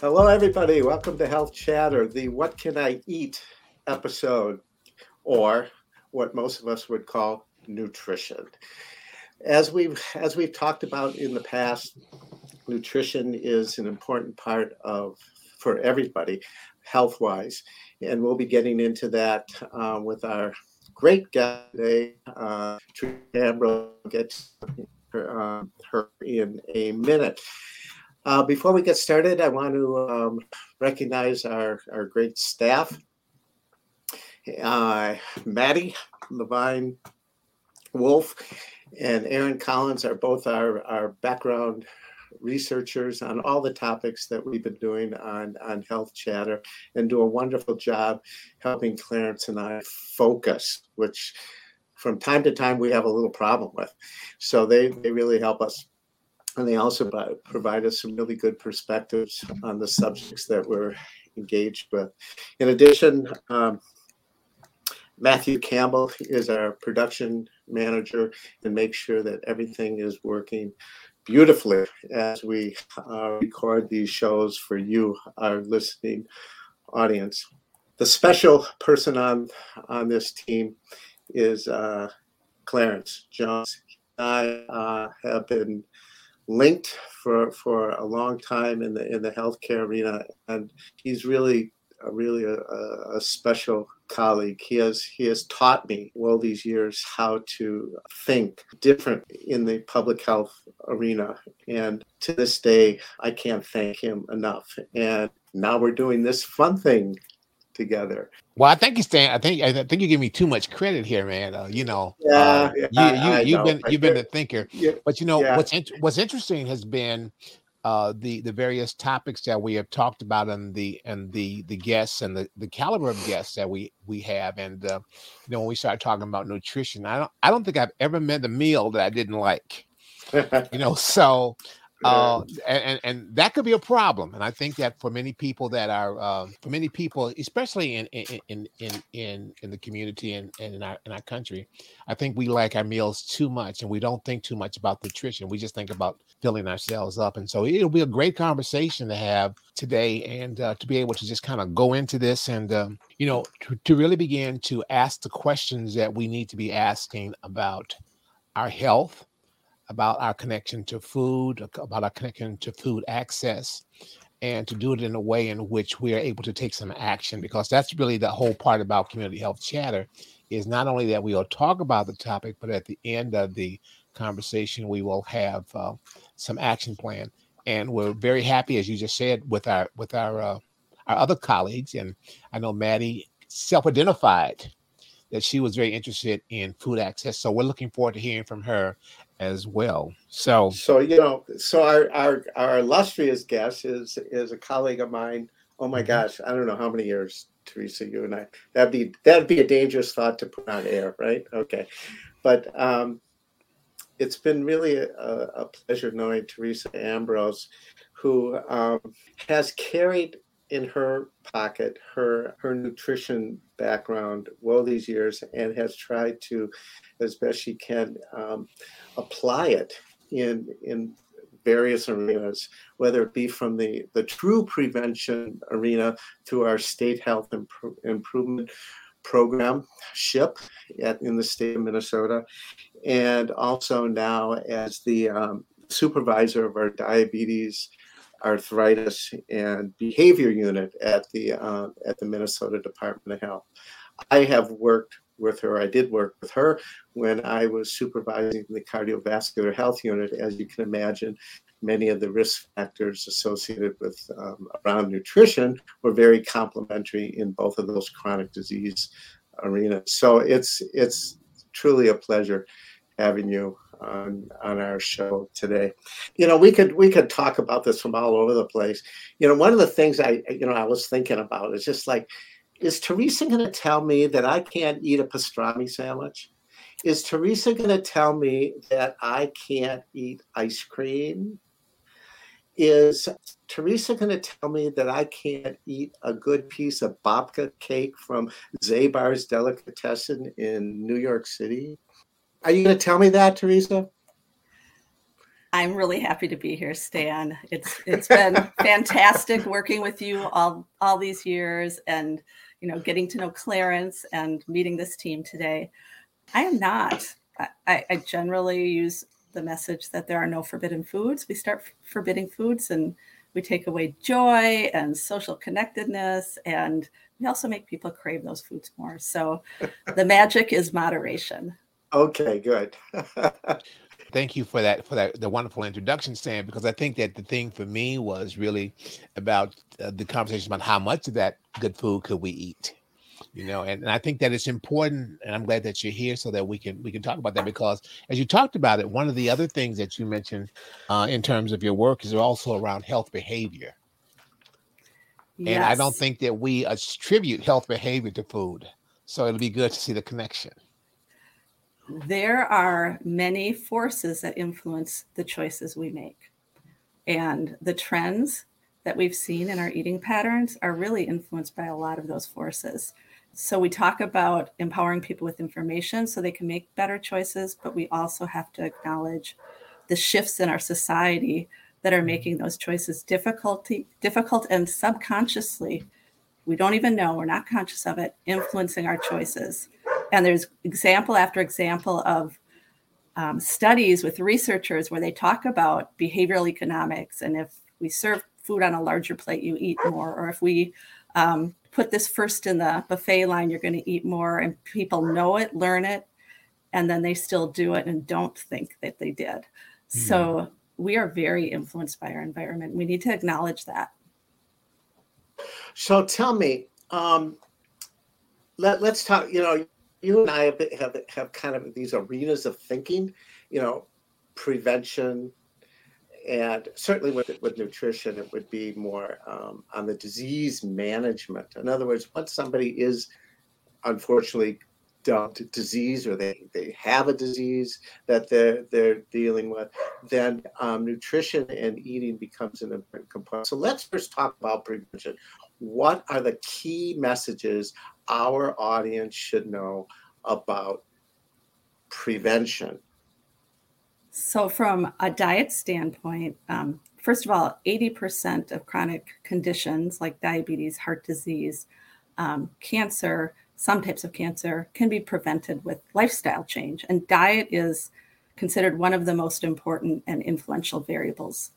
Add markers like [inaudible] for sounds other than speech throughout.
Hello, everybody. Welcome to Health Chatter, the What Can I Eat episode, or what most of us would call nutrition. As we've as we've talked about in the past, nutrition is an important part of for everybody, health wise, and we'll be getting into that uh, with our great guest today, uh, Ambroz. Get her, uh, her in a minute. Uh, before we get started, I want to um, recognize our, our great staff. Uh, Maddie Levine Wolf and Aaron Collins are both our, our background researchers on all the topics that we've been doing on, on Health Chatter and do a wonderful job helping Clarence and I focus, which from time to time we have a little problem with. So they, they really help us and they also provide us some really good perspectives on the subjects that we're engaged with. In addition, um, Matthew Campbell is our production manager and makes sure that everything is working beautifully as we uh, record these shows for you, our listening audience. The special person on on this team is uh, Clarence Jones. I uh, have been linked for for a long time in the in the healthcare arena, and he's really really a, a, special colleague. He has he has taught me all these years how to think different in the public health arena, and to this day, I can't thank him enough. And now we're doing this fun thing together. Well, I think you Stan. I think I think you give me too much credit here, man. Uh, you know, yeah, uh, yeah you, you have been you've been a thinker, yeah, but you know yeah. what's in, what's interesting has been uh, the the various topics that we have talked about and the and the the guests and the the caliber of guests that we we have. And uh, you know when we start talking about nutrition i don't i don't think i've ever met a meal that i didn't like. [laughs] You know so uh, and, and that could be a problem. And I think that for many people that are, uh, for many people, especially in in in in in the community and, and in our in our country, I think we like our meals too much, and we don't think too much about nutrition. We just think about filling ourselves up. And so it'll be a great conversation to have today, and uh, to be able to just kind of go into this and um, you know to, to really begin to ask the questions that we need to be asking about our health about our connection to food, about our connection to food access, and to do it in a way in which we are able to take some action because that's really the whole part about community health chatter is not only that we will talk about the topic but at the end of the conversation we will have uh, some action plan. And we're very happy as you just said with our with our uh, our other colleagues. And i know maddie self-identified that she was very interested in food access. So we're looking forward to hearing from her as well. So, so you know, so our our our illustrious guest is is a colleague of mine. Oh my mm-hmm. gosh, I don't know how many years, Teresa, you and I. That'd be that'd be a dangerous thought to put on air, right? Okay, but um, it's been really a, a pleasure knowing Teresa Ambroz, who um, has carried in her pocket her her nutrition background well these years and has tried to as best she can um, apply it in in various arenas whether it be from the the true prevention arena to our state health Impro- improvement program ship at, in the state of minnesota and also now as the um, supervisor of our diabetes arthritis and behavior unit at the uh, at the Minnesota Department of Health. I have worked with her. I did work with her when I was supervising the cardiovascular health unit. As you can imagine, many of the risk factors associated with um, around nutrition were very complementary in both of those chronic disease arenas. So it's it's truly a pleasure having you on on our show today. You know, we could we could talk about this from all over the place. You know, one of the things I you know I was thinking about is just like, is Teresa going to tell me that I can't eat a pastrami sandwich? Is Teresa going to tell me that I can't eat ice cream? Is Teresa going to tell me that I can't eat a good piece of babka cake from Zabar's Delicatessen in New York City? Are you going to tell me that, Teresa? I'm really happy to be here, Stan. It's it's been [laughs] fantastic working with you all all these years, and you know, getting to know Clarence and meeting this team today. I am not. I, I generally use the message that there are no forbidden foods. We start forbidding foods, and we take away joy and social connectedness, and we also make people crave those foods more. So, [laughs] the magic is moderation. Okay, good. [laughs] Thank you for that for that the wonderful introduction, Sam. Because I think that the thing for me was really about uh, the conversation about how much of that good food could we eat, you know, and, and I think that it's important, and I'm glad that you're here so that we can we can talk about that. Because as you talked about it, one of the other things that you mentioned uh, in terms of your work is also around health behavior. Yes. And I don't think that we attribute health behavior to food. So it'll be good to see the connection there are many forces that influence the choices we make. And the trends that we've seen in our eating patterns are really influenced by a lot of those forces. So we talk about empowering people with information so they can make better choices, but we also have to acknowledge the shifts in our society that are making those choices difficulty difficult and subconsciously we don't even know we're not conscious of it influencing our choices and there's example after example of um, studies with researchers where they talk about behavioral economics and if we serve food on a larger plate you eat more or if we um, put this first in the buffet line you're going to eat more and people know it learn it and then they still do it and don't think that they did. Mm-hmm. so we are very influenced by our environment. We need to acknowledge that. So tell me um, let, let's talk you know you and I have, have have kind of these arenas of thinking, you know, prevention, and certainly with with nutrition, it would be more um, on the disease management. In other words, once somebody is unfortunately dubbed disease or they, they have a disease that they're they're dealing with, then um, nutrition and eating becomes an important component. So let's first talk about prevention. What are the key messages our audience should know about prevention? So, from a diet standpoint, um, first of all, 80% of chronic conditions like diabetes, heart disease, um, cancer, some types of cancer can be prevented with lifestyle change. And diet is considered one of the most important and influential variables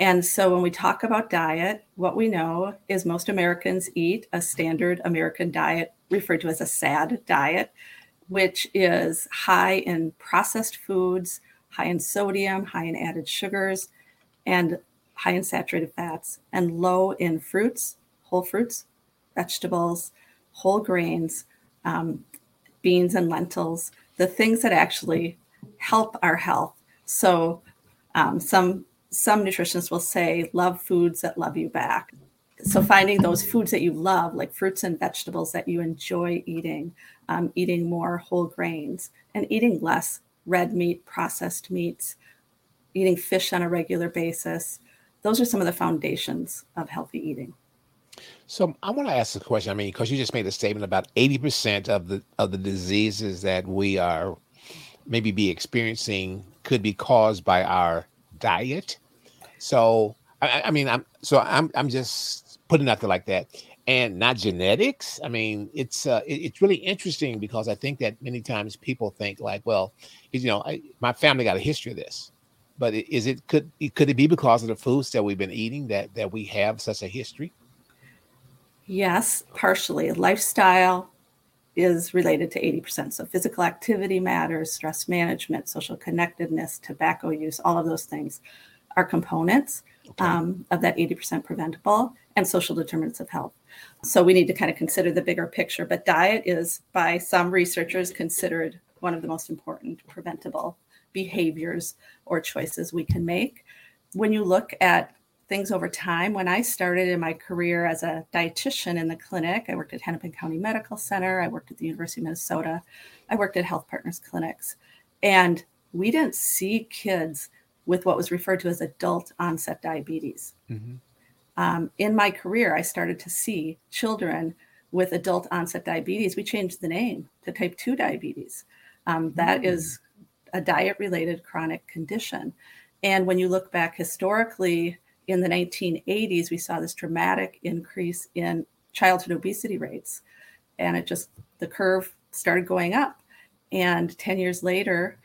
and so when we talk about diet, what we know is most Americans eat a standard American diet referred to as a SAD diet, which is high in processed foods, high in sodium, high in added sugars, and high in saturated fats, and low in fruits, whole fruits, vegetables, whole grains, um, beans and lentils, the things that actually help our health. So um, some some nutritionists will say, love foods that love you back. So, finding those foods that you love, like fruits and vegetables that you enjoy eating, um, eating more whole grains, and eating less red meat, processed meats, eating fish on a regular basis. Those are some of the foundations of healthy eating. So I want to ask a question. I mean, because you just made a statement about eighty percent of the of the diseases that we are maybe be experiencing could be caused by our diet. So I, I mean, I'm so I'm I'm just putting out there like that, and not genetics. I mean, it's uh, it, it's really interesting because I think that many times people think like, well, you know, I, my family got a history of this, but is it could it, could it be because of the foods that we've been eating that that we have such a history? Yes, partially. Lifestyle is related to 80%. So physical activity matters, stress management, social connectedness, tobacco use, all of those things are components okay. um, of that 80% preventable and social determinants of health. So we need to kind of consider the bigger picture. But diet is, by some researchers, considered one of the most important preventable behaviors or choices we can make. When you look at things over time, when I started in my career as a dietitian in the clinic, I worked at Hennepin County Medical Center, I worked at the University of Minnesota, I worked at Health Partners Clinics, and we didn't see kids with what was referred to as adult onset diabetes. Mm-hmm. Um, in my career, I started to see children with adult onset diabetes. We changed the name to type 2 diabetes. Um, that mm-hmm. is a diet related chronic condition. And when you look back historically, in the 1980s, we saw this dramatic increase in childhood obesity rates. And it just, the curve started going up. And 10 years later,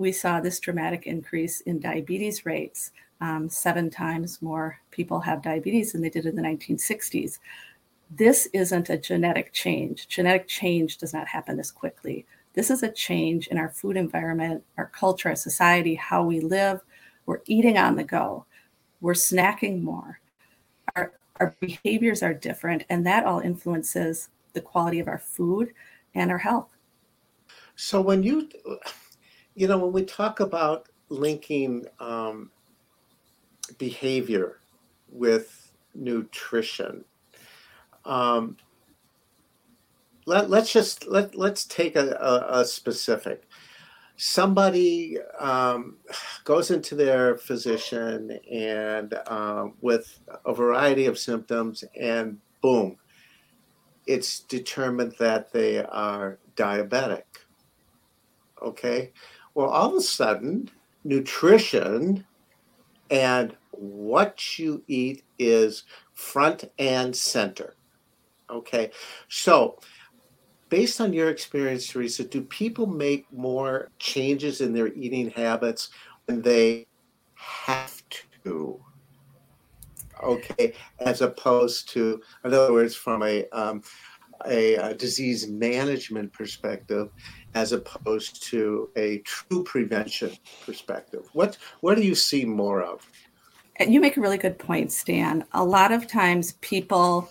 we saw this dramatic increase in diabetes rates. Um, seven times more people have diabetes than they did in the 1960s. This isn't a genetic change. Genetic change does not happen this quickly. This is a change in our food environment, our culture, our society, how we live. We're eating on the go, we're snacking more, our, our behaviors are different, and that all influences the quality of our food and our health. So, when you, you know, when we talk about linking um, behavior with nutrition, um, let, let's just let let's take a, a, a specific. Somebody um, goes into their physician and um, with a variety of symptoms, and boom, it's determined that they are diabetic. Okay, well, all of a sudden, nutrition and what you eat is front and center. Okay, so based on your experience, Teresa, do people make more changes in their eating habits when they have to? Okay, as opposed to, in other words, from a, um, a, a disease management perspective, as opposed to a true prevention perspective. What what do you see more of? You make a really good point, Stan. A lot of times people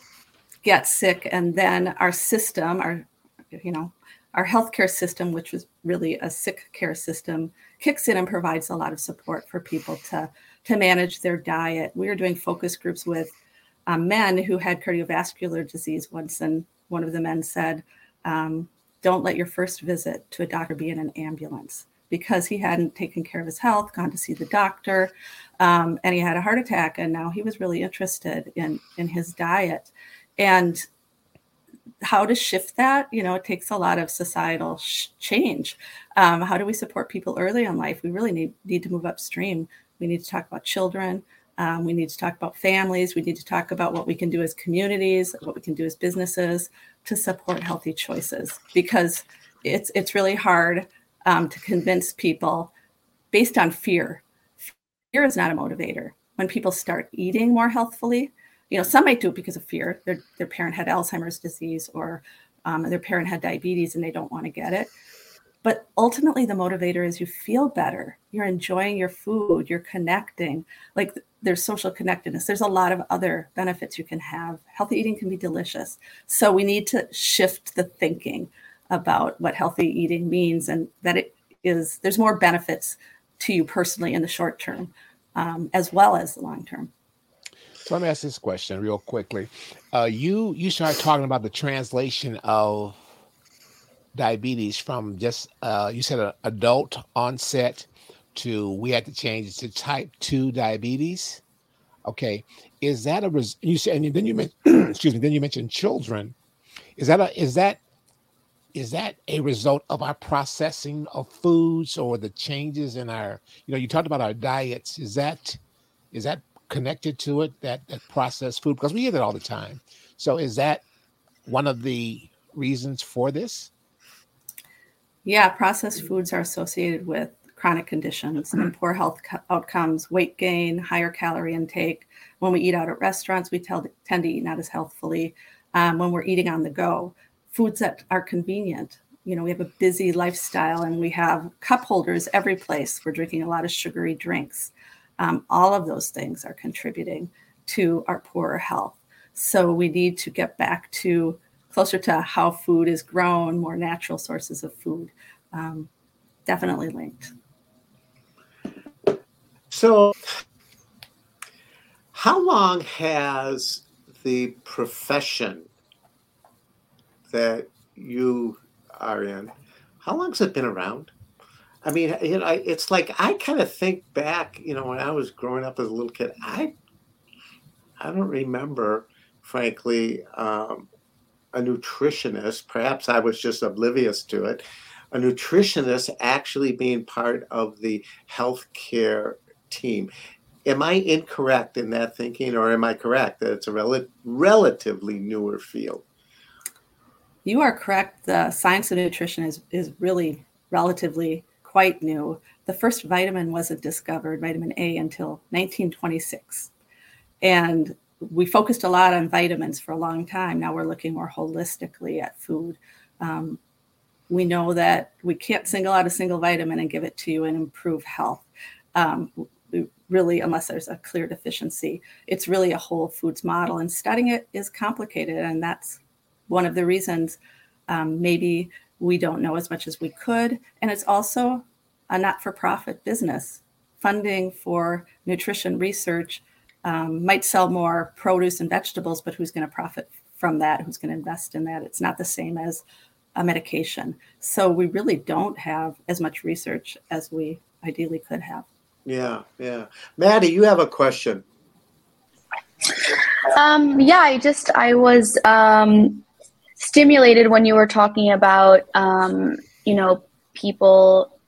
get sick and then our system, our you know, our healthcare system, which was really a sick care system, kicks in and provides a lot of support for people to to manage their diet. We were doing focus groups with um, men who had cardiovascular disease once, and one of the men said, um, "Don't let your first visit to a doctor be in an ambulance." Because he hadn't taken care of his health, gone to see the doctor, um, and he had a heart attack, and now he was really interested in in his diet, and how to shift that you know it takes a lot of societal sh- change. Um, how do we support people early in life? We really need need to move upstream. We need to talk about children. Um, we need to talk about families. We need to talk about what we can do as communities what we can do as businesses to support healthy choices because it's it's really hard um, to convince people based on fear fear is not a motivator when people start eating more healthfully you know, some might do it because of fear. Their, their parent had Alzheimer's disease or um, their parent had diabetes and they don't want to get it. But ultimately, the motivator is you feel better. You're enjoying your food. You're connecting. Like there's social connectedness. There's a lot of other benefits you can have. Healthy eating can be delicious. So we need to shift the thinking about what healthy eating means and that it is, there's more benefits to you personally in the short term um, as well as the long term. So let me ask this question real quickly. Uh, you you started talking about the translation of diabetes from just uh, you said adult onset to we had to change it to type two diabetes. Okay, is that a res- you said and then you mentioned [clears throat] excuse me then you mentioned children. Is that a is that is that a result of our processing of foods or the changes in our you know you talked about our diets. Is that is that connected to it that, that processed food? Because we hear that all the time. So is that one of the reasons for this yeah processed foods are associated with chronic conditions and poor health outcomes weight gain higher calorie intake. When we eat out at restaurants we tend, tend to eat not as healthfully um, when we're eating on the go. Foods that are convenient you know we have a busy lifestyle and we have cup holders every place. We're drinking a lot of sugary drinks. Um, all of those things are contributing to our poorer health. So we need to get back to closer to how food is grown, more natural sources of food. Um, definitely linked. So, how long has the profession that you are in, how long has it been around? I mean, you know, it's like I kind of think back, you know, when I was growing up as a little kid, I I don't remember, frankly, um, a nutritionist. Perhaps I was just oblivious to it. a nutritionist actually being part of the healthcare team. Am I incorrect in that thinking, or am I correct that it's a rel- relatively newer field? You are correct. The science of nutrition is, is really relatively quite new. The first vitamin wasn't discovered, vitamin A, until 1926. And we focused a lot on vitamins for a long time. Now we're looking more holistically at food. Um, we know that we can't single out a single vitamin and give it to you and improve health. Um, really, unless there's a clear deficiency, it's really a whole foods model, and studying it is complicated, and that's one of the reasons um, maybe we don't know as much as we could. And it's also a not-for-profit business. Funding for nutrition research um, might sell more produce and vegetables, but who's going to profit from that? Who's going to invest in that? It's not the same as a medication. So we really don't have as much research as we ideally could have. Yeah, yeah. Maddie, you have a question. Um, yeah, I just I was um, stimulated when you were talking about um, you know people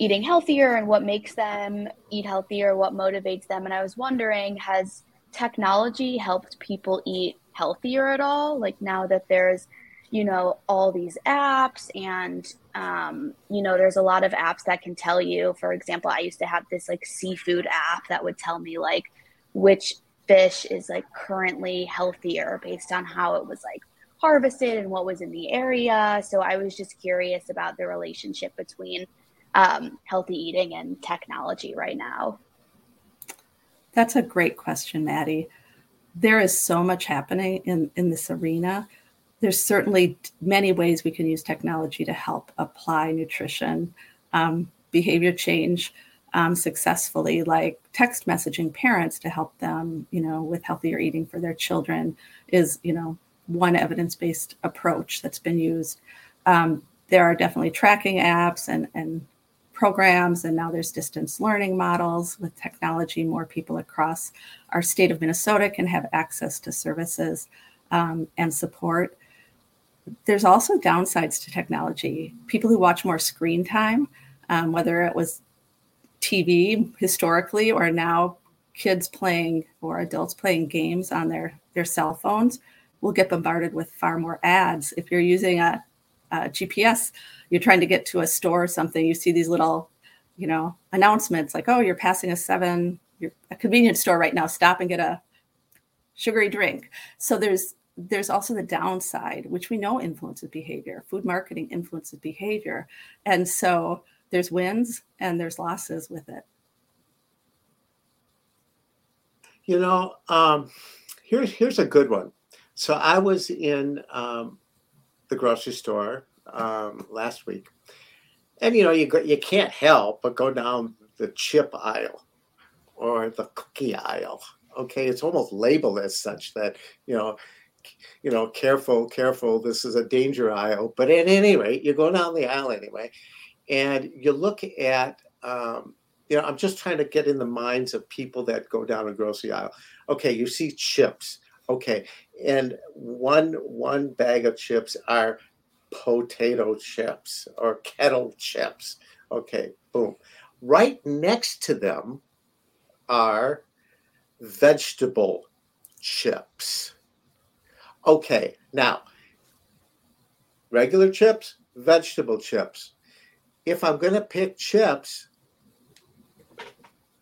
eating healthier and what makes them eat healthier, what motivates them. And I was wondering, has technology helped people eat healthier at all? Like now that there's, you know, all these apps and, um, you know, there's a lot of apps that can tell you, for example, I used to have this like seafood app that would tell me like which fish is like currently healthier based on how it was like harvested and what was in the area. So I was just curious about the relationship between um, healthy eating and technology right now? That's a great question, Maddie. There is so much happening in, in this arena. There's certainly many ways we can use technology to help apply nutrition, um, behavior change um, successfully, like text messaging parents to help them, you know, with healthier eating for their children is, you know, one evidence-based approach that's been used. Um, there are definitely tracking apps and, and programs, and now there's distance learning models with technology. More people across our state of Minnesota can have access to services um, and support. There's also downsides to technology. People who watch more screen time, um, whether it was TV historically or now kids playing or adults playing games on their, their cell phones, will get bombarded with far more ads. If you're using a, a GPS, you're trying to get to a store or something, you see these little, you know, announcements like, oh, you're passing a seven, you're a convenience store right now, stop and get a sugary drink. So there's there's also the downside, which we know influences behavior. Food marketing influences behavior. And so there's wins and there's losses with it. You know, um, here's here's a good one. So I was in um, the grocery store um, last week, and you know you go, you can't help but go down the chip aisle or the cookie aisle. Okay, it's almost labeled as such that you know, you know, careful, careful. This is a danger aisle. But at any rate, you go down the aisle anyway, and you look at. Um, you know, I'm just trying to get in the minds of people that go down a grocery aisle. Okay, you see chips. Okay, and one one bag of chips are potato chips or kettle chips. Okay, boom. Right next to them are vegetable chips. Okay, now regular chips, vegetable chips. If I'm going to pick chips,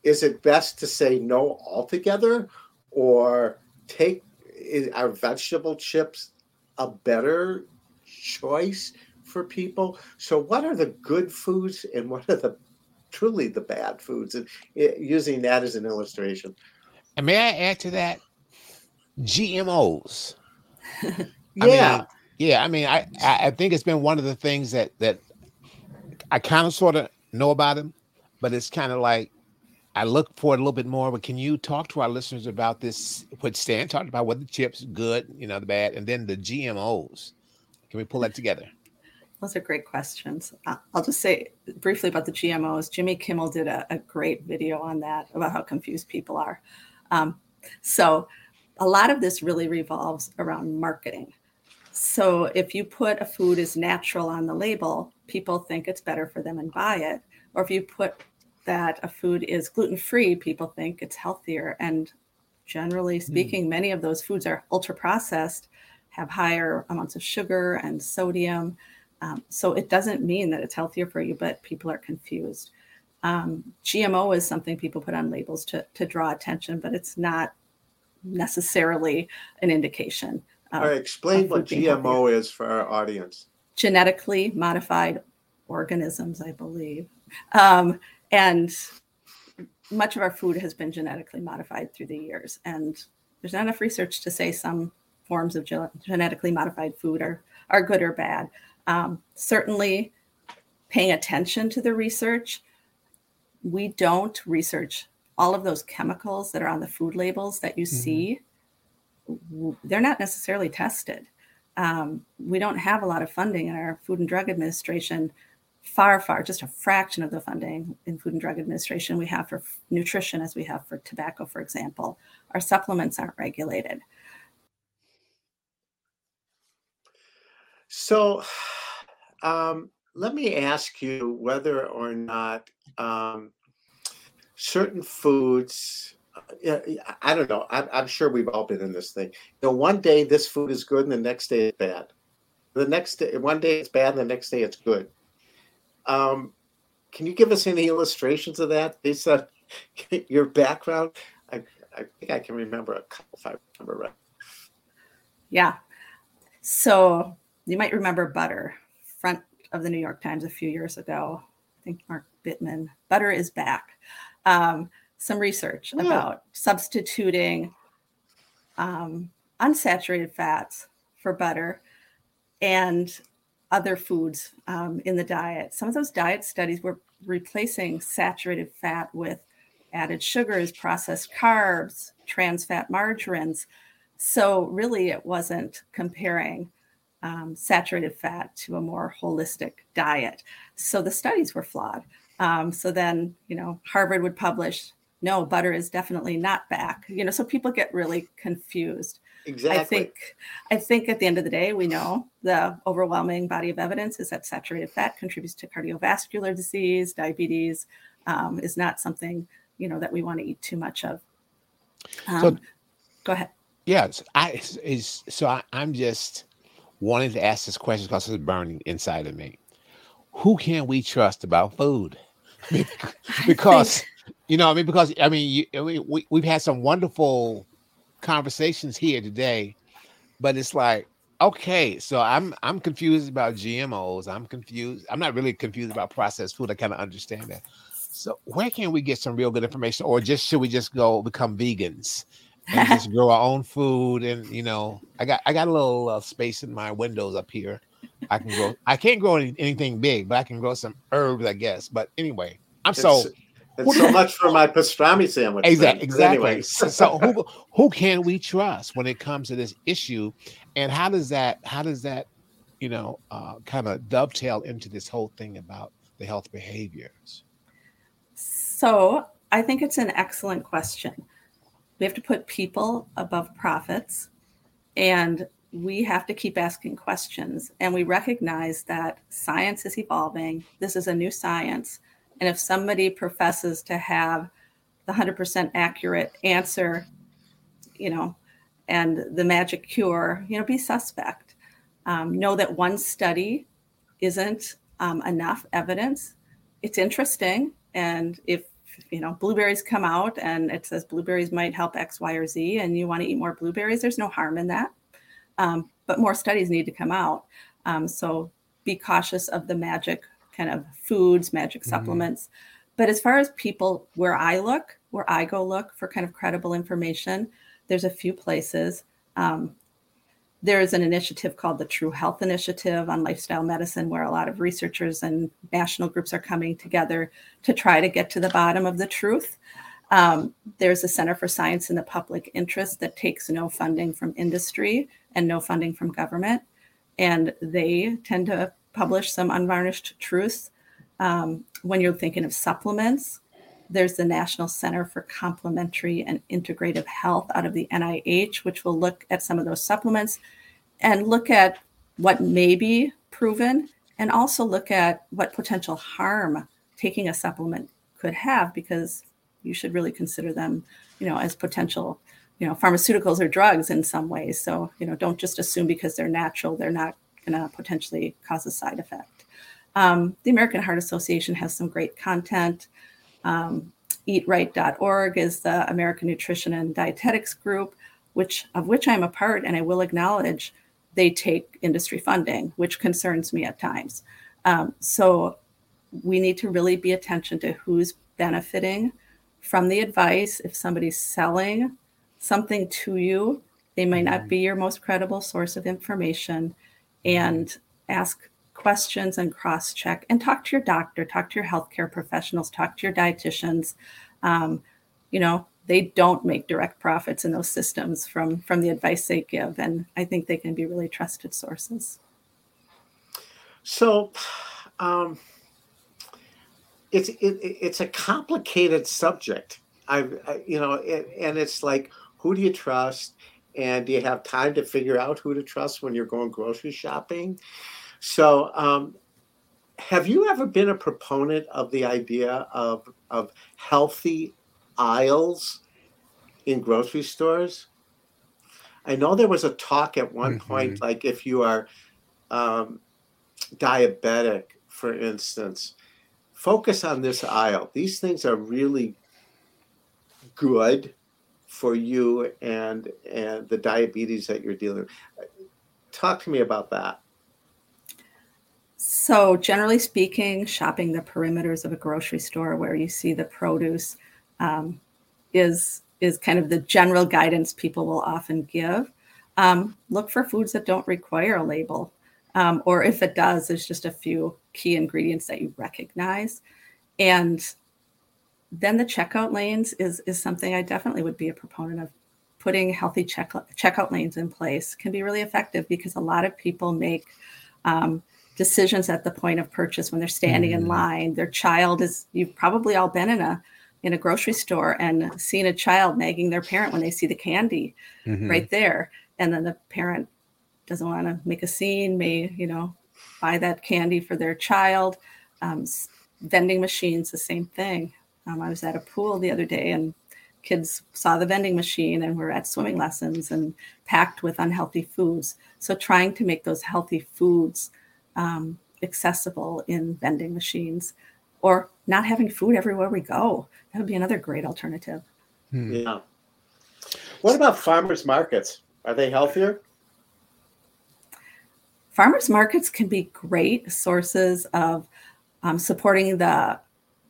is it best to say no altogether or take is, are vegetable chips a better choice for people. So, what are the good foods and what are the truly the bad foods? And it, using that as an illustration. And may I add to that? GMOs. [laughs] yeah. I mean, yeah, I mean, I I think it's been one of the things that that I kind of sort of know about them, but it's kind of like I look for it a little bit more. But can you talk to our listeners about this? What Stan talked about, what the chips good, you know, the bad, and then the GMOs. Can we pull that together? Those are great questions. I'll just say briefly about the GMOs. Jimmy Kimmel did a, a great video on that about how confused people are. Um, so, a lot of this really revolves around marketing. So if you put a food as natural on the label, people think it's better for them and buy it. Or if you put that a food is gluten free, people think it's healthier. And generally hmm. speaking, mm. many of those foods are ultra processed, have higher amounts of sugar and sodium. Um, so it doesn't mean that it's healthier for you, but people are confused. Um, GMO is something people put on labels to, to draw attention, but it's not necessarily an indication. All right, explain what GMO is for our audience. Genetically modified organisms, I believe. Um, and much of our food has been genetically modified through the years. And there's not enough research to say some forms of genetically modified food are, are good or bad. Um, certainly, paying attention to the research, we don't research all of those chemicals that are on the food labels that you mm-hmm. see. They're not necessarily tested. Um, we don't have a lot of funding in our Food and Drug Administration far, far, just a fraction of the funding in Food and Drug Administration we have for nutrition as we have for tobacco, for example. Our supplements aren't regulated. So, um, let me ask you whether or not um, certain foods. Uh, I don't know. I'm, I'm, sure we've all been in this thing. You know, one day this food is good, and the next day it's bad. The next day, one day it's bad, and the next day it's good. Um, can you give us any illustrations of that based [laughs] on your background? I, I think I can remember a couple, if I remember right. Yeah. So you might remember butter, front of the New York Times a few years ago. I think Mark Bittman, butter is back. Um, some research yeah. about substituting um, unsaturated fats for butter and other foods um, in the diet. Some of those diet studies were replacing saturated fat with added sugars, processed carbs, trans fat margarines. So, really, it wasn't comparing um, saturated fat to a more holistic diet. So, the studies were flawed. Um, so, then, you know, Harvard would publish, no, butter is definitely not back. You know, so people get really confused. Exactly. I think I think at the end of the day, we know the overwhelming body of evidence is that saturated fat contributes to cardiovascular disease, diabetes um, is not something you know that we want to eat too much of. Um, so, go ahead. Yes, I is so I, I'm just wanting to ask this question because it's burning inside of me. Who can we trust about food? [laughs] because you know, I mean, because I mean, you, I mean, we we've had some wonderful conversations here today, but it's like, okay, so I'm I'm confused about GMOs. I'm confused. I'm not really confused about processed food. I kind of understand that. So where can we get some real good information, or just should we just go become vegans and just [laughs] grow our own food? And you know, I got I got a little uh, space in my windows up here. I can grow. I can't grow any, anything big, but I can grow some herbs, I guess. But anyway, I'm it's, so and so much for my pastrami sandwich. Exactly. Exactly. So, so who who can we trust when it comes to this issue, and how does that how does that you know uh, kind of dovetail into this whole thing about the health behaviors? So I think it's an excellent question. We have to put people above profits, and we have to keep asking questions. And we recognize that science is evolving. This is a new science and if somebody professes to have the 100% accurate answer, you know, and the magic cure, you know, be suspect. Um, know that one study isn't um, enough evidence. It's interesting. And if, you know, blueberries come out and it says blueberries might help X, Y, or Z, and you want to eat more blueberries, there's no harm in that. Um, but more studies need to come out. Um, so be cautious of the magic kind of foods, magic mm-hmm. supplements. But as far as people where I look, where I go look for kind of credible information, there's a few places. Um, there is an initiative called the True Health Initiative on lifestyle medicine, where a lot of researchers and national groups are coming together to try to get to the bottom of the truth. Um, there's a Center for Science in the Public Interest that takes no funding from industry and no funding from government. And they tend to publish some unvarnished truths. Um, when you're thinking of supplements, there's the National Center for Complementary and Integrative Health out of the NIH, which will look at some of those supplements and look at what may be proven and also look at what potential harm taking a supplement could have because you should really consider them you know as potential you know pharmaceuticals or drugs in some ways so you know don't just assume because they're natural they're not going to potentially cause a side effect um, the american heart association has some great content um, eatright.org is the american nutrition and dietetics group which of which i'm a part and i will acknowledge they take industry funding which concerns me at times um, so we need to really be attention to who's benefiting from the advice if somebody's selling something to you. They may not mm-hmm. be your most credible source of information and ask questions and cross check and talk to your doctor, talk to your healthcare professionals, talk to your dietitians. Um, you know, they don't make direct profits in those systems from from the advice they give, and I think they can be really trusted sources. So, um, it's it, it's a complicated subject. I, I you know, it, and it's like who do you trust? And do you have time to figure out who to trust when you're going grocery shopping? So, um, have you ever been a proponent of the idea of, of healthy aisles in grocery stores? I know there was a talk at one mm-hmm. point, like if you are um, diabetic, for instance, focus on this aisle. These things are really good for you and and the diabetes that you're dealing with. Talk to me about that. So, generally speaking, shopping the perimeters of a grocery store where you see the produce um, is is kind of the general guidance people will often give. Um, look for foods that don't require a label, um, or if it does, there's just a few key ingredients that you recognize. And then the checkout lanes is is something I definitely would be a proponent of. Putting healthy check, checkout lanes in place can be really effective because a lot of people make um, decisions at the point of purchase when they're standing mm. in line. Their child is you've probably all been in a in a grocery store and seen a child nagging their parent when they see the candy mm-hmm. right there, and then the parent doesn't want to make a scene, may you know buy that candy for their child. Um, vending machines, the same thing. Um, I was at a pool the other day and kids saw the vending machine and were at swimming lessons and packed with unhealthy foods. So trying to make those healthy foods um, accessible in vending machines or not having food everywhere we go. That would be another great alternative. Hmm. Yeah. What about farmers markets? Are they healthier? Farmers markets can be great sources of um, supporting the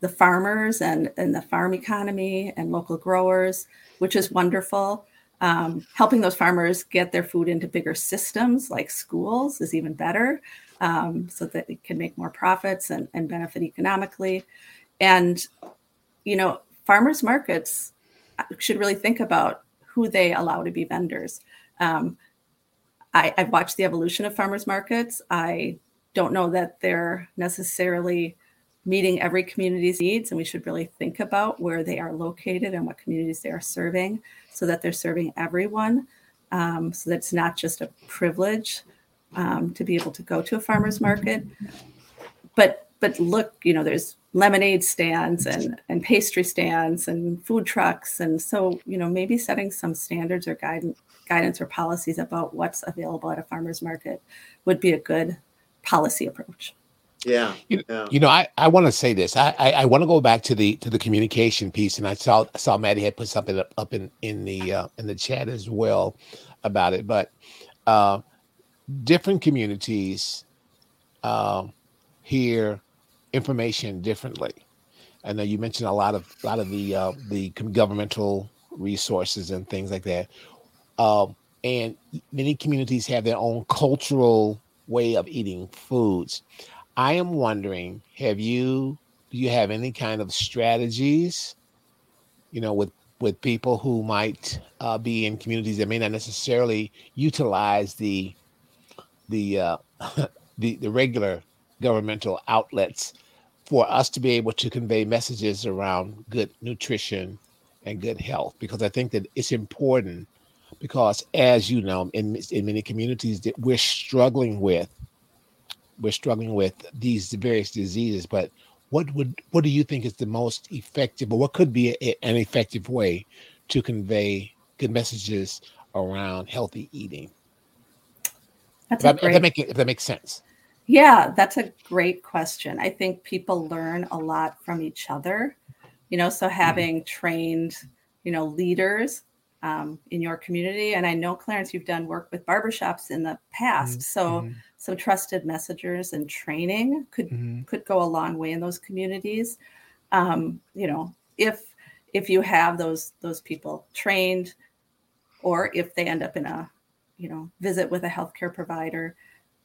the farmers and, and the farm economy and local growers, which is wonderful. Um, helping those farmers get their food into bigger systems like schools is even better um, so that they can make more profits and, and benefit economically. And, you know, farmers markets should really think about who they allow to be vendors. Um, I, I've watched the evolution of farmers markets. I don't know that they're necessarily meeting every community's needs, and we should really think about where they are located and what communities they are serving so that they're serving everyone. Um, so that it's not just a privilege um, to be able to go to a farmer's market. But but look, you know, there's lemonade stands and and pastry stands and food trucks, and so you know maybe setting some standards or guidance guidance or policies about what's available at a farmer's market would be a good policy approach. Yeah. You, yeah. you know, I, I want to say this. I, I, I want to go back to the to the communication piece, and I saw saw Maddie had put something up, up in in the uh, in the chat as well about it. But uh, different communities uh, hear information differently. I know you mentioned a lot of a lot of the uh, the governmental resources and things like that. Um, and many communities have their own cultural way of eating foods. I am wondering, have you do you have any kind of strategies, you know, with with people who might uh, be in communities that may not necessarily utilize the the uh, [laughs] the the regular governmental outlets for us to be able to convey messages around good nutrition and good health? Because I think that it's important because as you know, in in many communities that we're struggling with, we're struggling with these various diseases. But what would what do you think is the most effective, or what could be a, an effective way to convey good messages around healthy eating? That's if, great, if, that make, if that makes sense. Yeah, that's a great question. I think people learn a lot from each other. You know, so mm-hmm. having mm-hmm. trained, you know, leaders um, in your community, and I know Clarence, you've done work with barbershops in the past, mm-hmm. so mm-hmm. some trusted messengers and training could mm-hmm. could go a long way in those communities. Um, you know, if if you have those those people trained, or if they end up in a you know visit with a healthcare provider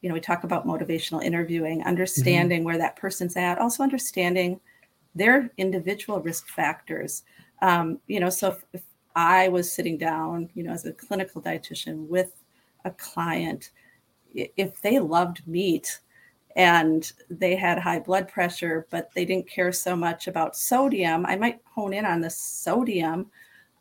you know we talk about motivational interviewing understanding mm-hmm. where that person's at also understanding their individual risk factors um, you know so if, if, i was sitting down you know as a clinical dietitian with a client if they loved meat and they had high blood pressure but they didn't care so much about sodium i might hone in on the sodium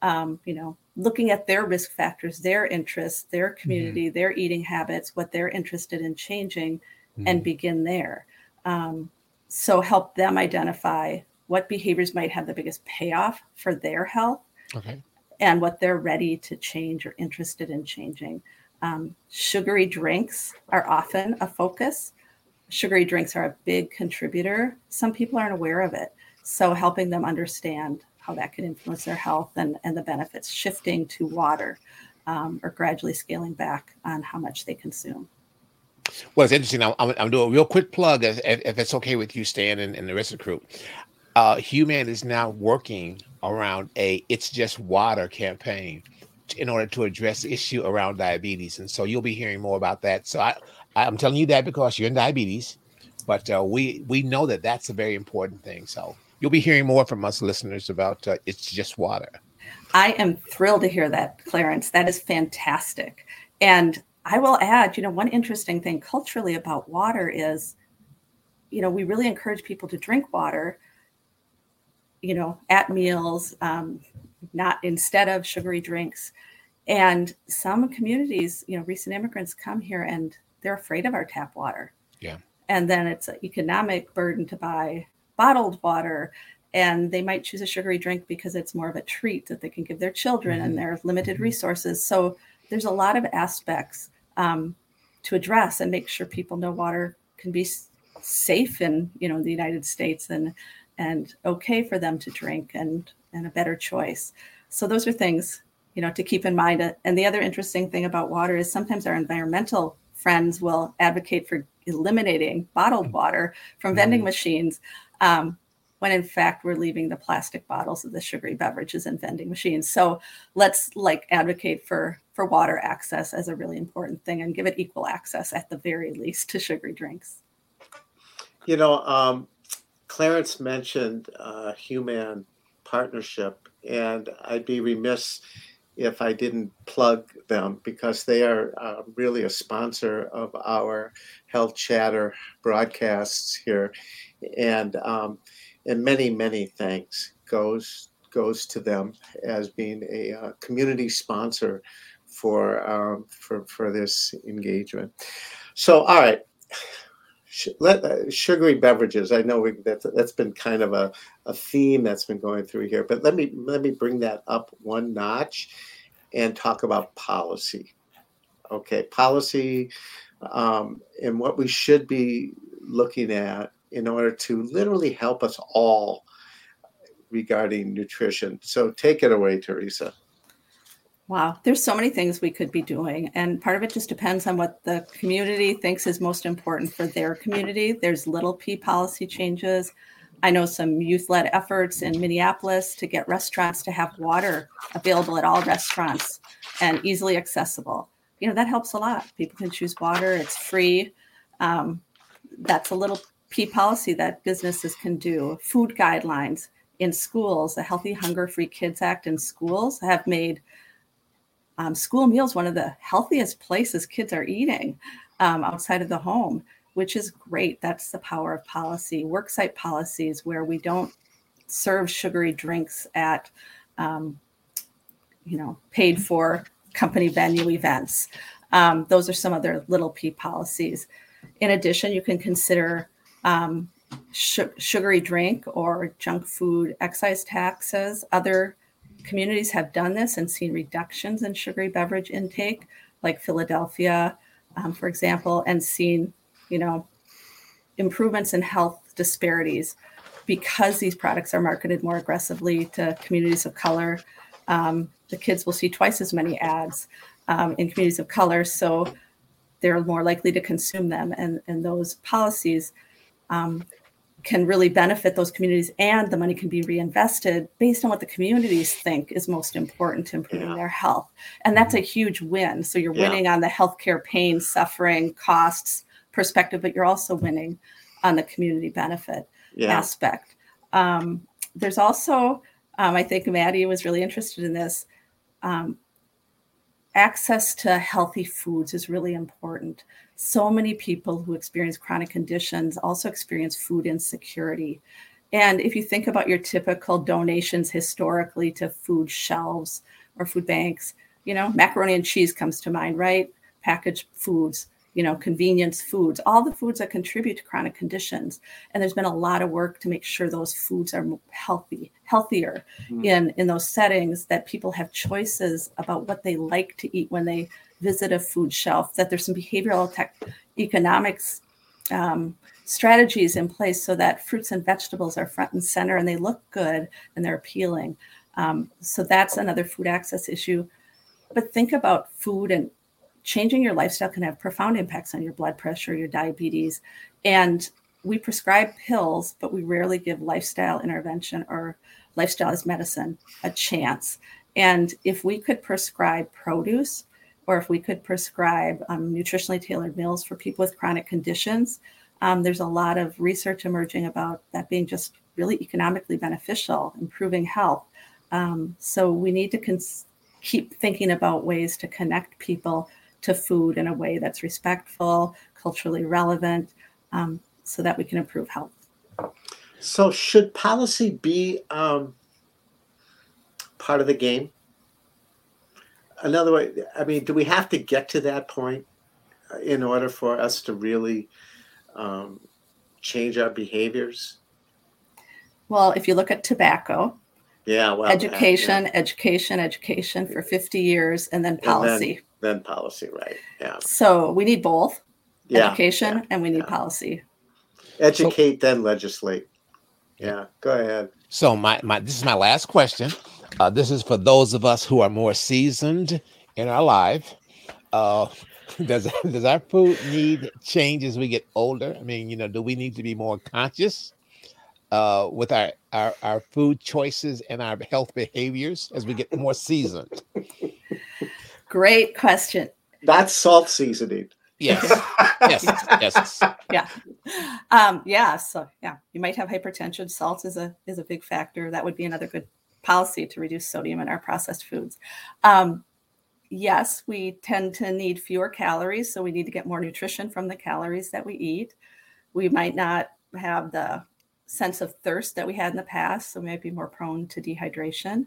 um, you know looking at their risk factors, their interests, their mm-hmm. community, mm-hmm. their eating habits, what they're interested in changing, mm-hmm. and begin there. Um, so help them identify what behaviors might have the biggest payoff for their health okay. And what they're ready to change or interested in changing. Um, sugary drinks are often a focus. Sugary drinks are a big contributor. Some people aren't aware of it. So helping them understand how that can influence their health and, and the benefits, shifting to water um, or gradually scaling back on how much they consume. Well, it's interesting. I'm, I'm, doing a real quick plug, if, if it's okay with you, Stan, and, and the rest of the crew. Uh, Hue-MAN is now working around a "It's Just Water" campaign in order to address the issue around diabetes, and so you'll be hearing more about that. So I, I'm telling you that because you're in diabetes, but uh, we we know that that's a very important thing. So you'll be hearing more from us listeners about uh, It's Just Water. I am thrilled to hear that, Clarence. That is fantastic. And I will add, you know, one interesting thing culturally about water is, you know, we really encourage people to drink water, you know, at meals, um, not instead of sugary drinks. And some communities, you know, recent immigrants come here and they're afraid of our tap water. Yeah. And then it's an economic burden to buy bottled water and they might choose a sugary drink because it's more of a treat that they can give their children mm-hmm. and their limited mm-hmm. resources so there's a lot of aspects um, to address and make sure people know water can be safe in you know the united states and and okay for them to drink and and a better choice so those are things you know to keep in mind and the other interesting thing about water is sometimes our environmental friends will advocate for eliminating bottled water from vending mm-hmm. machines um, when in fact we're leaving the plastic bottles of the sugary beverages in vending machines. So let's like advocate for for water access as a really important thing and give it equal access at the very least to sugary drinks. You know, um, Clarence mentioned uh, Hue-MAN Partnership, and I'd be remiss if I didn't plug them because they are uh, really a sponsor of our Health Chatter broadcasts here and um, and many many thanks goes goes to them as being a uh, community sponsor for um, for for this engagement. So all right. Uh, sugary beverages. I know we, that that's been kind of a, a theme that's been going through here, but let me let me bring that up one notch and talk about policy. Okay, policy um, and what we should be looking at in order to literally help us all regarding nutrition. So take it away, Teresa. Wow, there's so many things we could be doing. And part of it just depends on what the community thinks is most important for their community. There's little p policy changes. I know some youth led efforts in Minneapolis to get restaurants to have water available at all restaurants and easily accessible. You know, that helps a lot. People can choose water, it's free. Um, that's a little P policy that businesses can do, food guidelines in schools, the Healthy Hunger Free Kids Act in schools have made um, school meals one of the healthiest places kids are eating um, outside of the home, which is great. That's the power of policy. Worksite policies where we don't serve sugary drinks at, um, you know, paid for company venue events. Um, those are some other little p policies. In addition, you can consider um, sh- sugary drink or junk food excise taxes. Other communities have done this and seen reductions in sugary beverage intake, like Philadelphia, um, for example, and seen, you know, improvements in health disparities because these products are marketed more aggressively to communities of color. Um, the kids will see twice as many ads um, in communities of color, so they're more likely to consume them. And, and those policies um, can really benefit those communities, and the money can be reinvested based on what the communities think is most important to improving yeah. their health. And that's a mm-hmm. huge win. So you're yeah. winning on the healthcare pain, suffering, costs perspective, but you're also winning on the community benefit yeah. aspect. Um, there's also, um, I think Maddie was really interested in this. Um, access to healthy foods is really important. So many people who experience chronic conditions also experience food insecurity. And if you think about your typical donations historically to food shelves or food banks, you know, macaroni and cheese comes to mind, right? Packaged foods you know, convenience foods, all the foods that contribute to chronic conditions. And there's been a lot of work to make sure those foods are healthy, healthier mm-hmm. in, in those settings that people have choices about what they like to eat when they visit a food shelf, that there's some behavioral tech economics um, strategies in place so that fruits and vegetables are front and center and they look good and they're appealing. Um, so that's another food access issue. But think about food and changing your lifestyle can have profound impacts on your blood pressure, your diabetes. And we prescribe pills, but we rarely give lifestyle intervention or lifestyle as medicine a chance. And if we could prescribe produce, or if we could prescribe um, nutritionally tailored meals for people with chronic conditions, um, there's a lot of research emerging about that being just really economically beneficial, improving health. Um, so we need to cons- keep thinking about ways to connect people to food in a way that's respectful, culturally relevant, um, so that we can improve health. So, should policy be um, part of the game? Another way, I mean, do we have to get to that point in order for us to really um, change our behaviors? Well, if you look at tobacco, yeah, well, education, yeah. education, education for 50 years, and then policy. And then, then policy, right? Yeah. So we need both yeah, education yeah, and we need yeah. policy. Educate, so, then legislate. Yeah, go ahead. So my, my this is my last question. Uh, this is for those of us who are more seasoned in our life. Uh, [laughs] does [laughs] does our food need change as we get older? I mean, you know, do we need to be more conscious uh, with our, our our food choices and our health behaviors as we get more seasoned? [laughs] Great question. That's salt seasoning. Yes. [laughs] yes. Yes. Yeah. Um, yeah. So yeah, you might have hypertension. Salt is a is a big factor. That would be another good policy to reduce sodium in our processed foods. Um, yes, we tend to need fewer calories, so we need to get more nutrition from the calories that we eat. We might not have the sense of thirst that we had in the past, so we might be more prone to dehydration.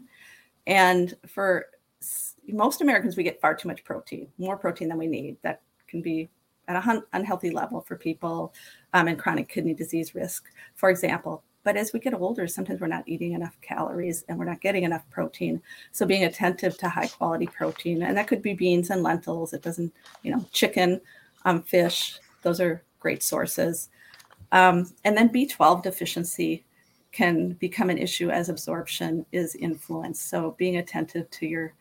And for most Americans, we get far too much protein, more protein than we need. That can be at a un- unhealthy level for people um, in chronic kidney disease risk, for example. But as we get older, sometimes we're not eating enough calories and we're not getting enough protein. So being attentive to high quality protein, and that could be beans and lentils. It doesn't, you know, chicken, um, fish. Those are great sources. Um, and then B12 deficiency can become an issue as absorption is influenced. So being attentive to your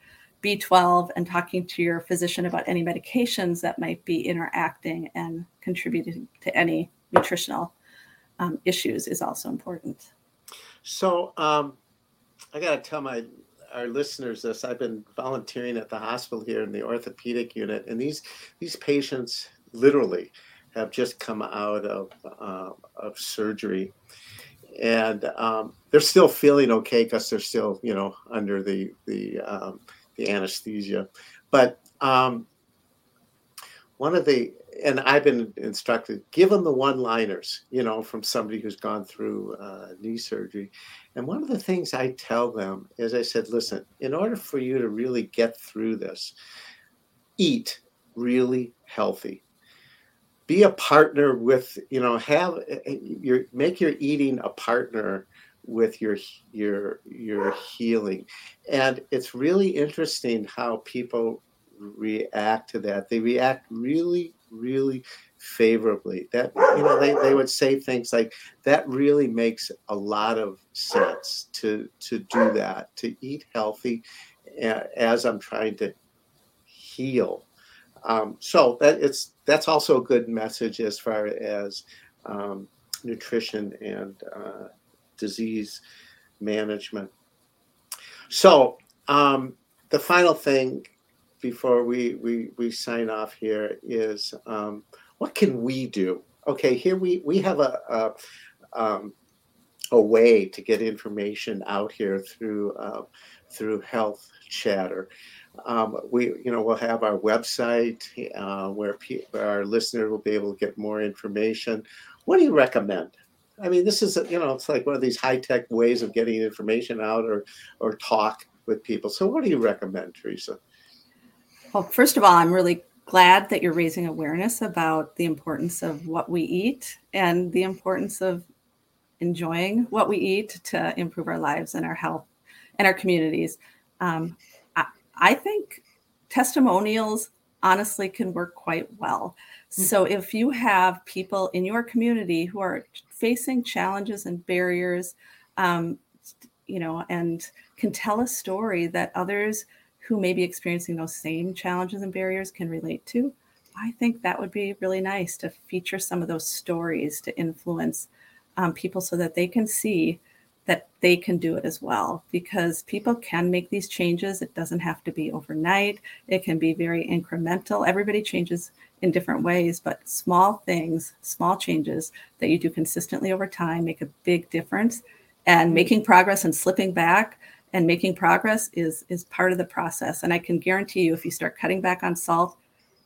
B12 and talking to your physician about any medications that might be interacting and contributing to any nutritional um, issues is also important. So um, I got to tell my our listeners this. I've been volunteering at the hospital here in the orthopedic unit, and these these patients literally have just come out of uh, of surgery, and um, they're still feeling okay because they're still you know under the the um, the anesthesia. But um, one of the and I've been instructed, give them the one liners, you know, from somebody who's gone through uh, knee surgery. And one of the things I tell them is I said, listen, in order for you to really get through this, eat really healthy. Be a partner with, you know, have your make your eating a partner with your your your healing. And it's really interesting how people react to that. They react really really favorably. That you know they, they would say things like that really makes a lot of sense to to do that to eat healthy as i'm trying to heal. Um, so that it's that's also a good message as far as um, nutrition and uh, disease management so um, the final thing before we we we sign off here is um, what can we do? Okay, here we we have a a, um, a way to get information out here through uh, through Health Chatter. Um, we you know we'll have our website uh, where, pe- where our listeners will be able to get more information. What do you recommend? I mean, this is you know it's like one of these high tech ways of getting information out or or talk with people. So, what do you recommend, Teresa? Well, first of all, I'm really glad that you're raising awareness about the importance of what we eat and the importance of enjoying what we eat to improve our lives and our health and our communities. Um, I, I think testimonials honestly can work quite well. Hmm. So if you have people in your community who are facing challenges and barriers, um, you know, and can tell a story that others who may be experiencing those same challenges and barriers can relate to, I think that would be really nice to feature some of those stories to influence um, people so that they can see that they can do it as well because people can make these changes. It doesn't have to be overnight, it can be very incremental. Everybody changes in different ways, but small things, small changes that you do consistently over time make a big difference. And mm-hmm. making progress and slipping back and making progress is is part of the process and i can guarantee you if you start cutting back on salt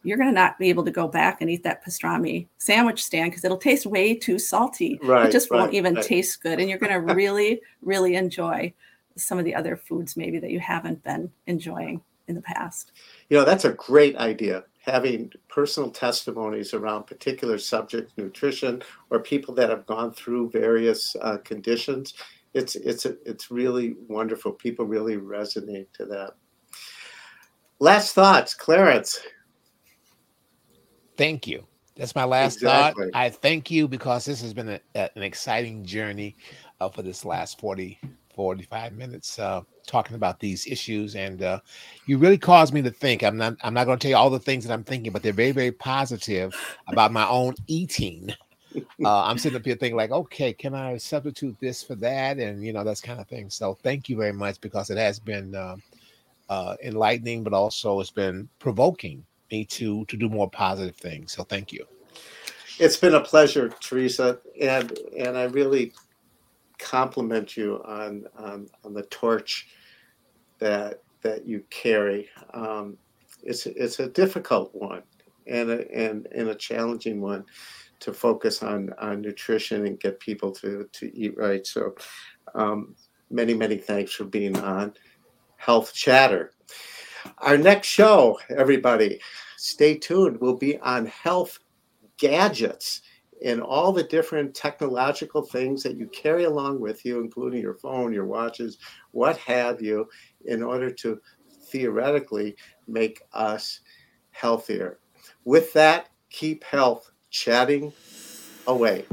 you're going to not be able to go back and eat that pastrami sandwich stand because it'll taste way too salty right, it just right, won't even right. taste good and you're going [laughs] to really really enjoy some of the other foods maybe that you haven't been enjoying in the past you know that's a great idea having personal testimonies around particular subject nutrition or people that have gone through various uh, conditions it's it's it's really wonderful. People really resonate to that. Last thoughts, Clarence. Thank you. That's my last exactly. thought. I thank you because this has been a, a, an exciting journey uh, for this last 40, 45 minutes uh, talking about these issues. And uh, you really caused me to think. I'm not, I'm not going to tell you all the things that I'm thinking, but they're very, very positive about my own eating [laughs] uh, I'm sitting up here thinking like, okay, can I substitute this for that, and you know, that's kind of thing. So thank you very much because it has been uh, uh, enlightening, but also it's been provoking me to to do more positive things. So thank you. It's been a pleasure, Teresa, and and I really compliment you on on, on the torch that that you carry. Um, it's it's a difficult one and a, and and a challenging one to focus on on nutrition and get people to to eat right. So, um, many many thanks for being on Health Chatter. Our next show, everybody, stay tuned. Will be on health gadgets and all the different technological things that you carry along with you, including your phone, your watches, what have you, in order to theoretically make us healthier. With that, keep health chatting away.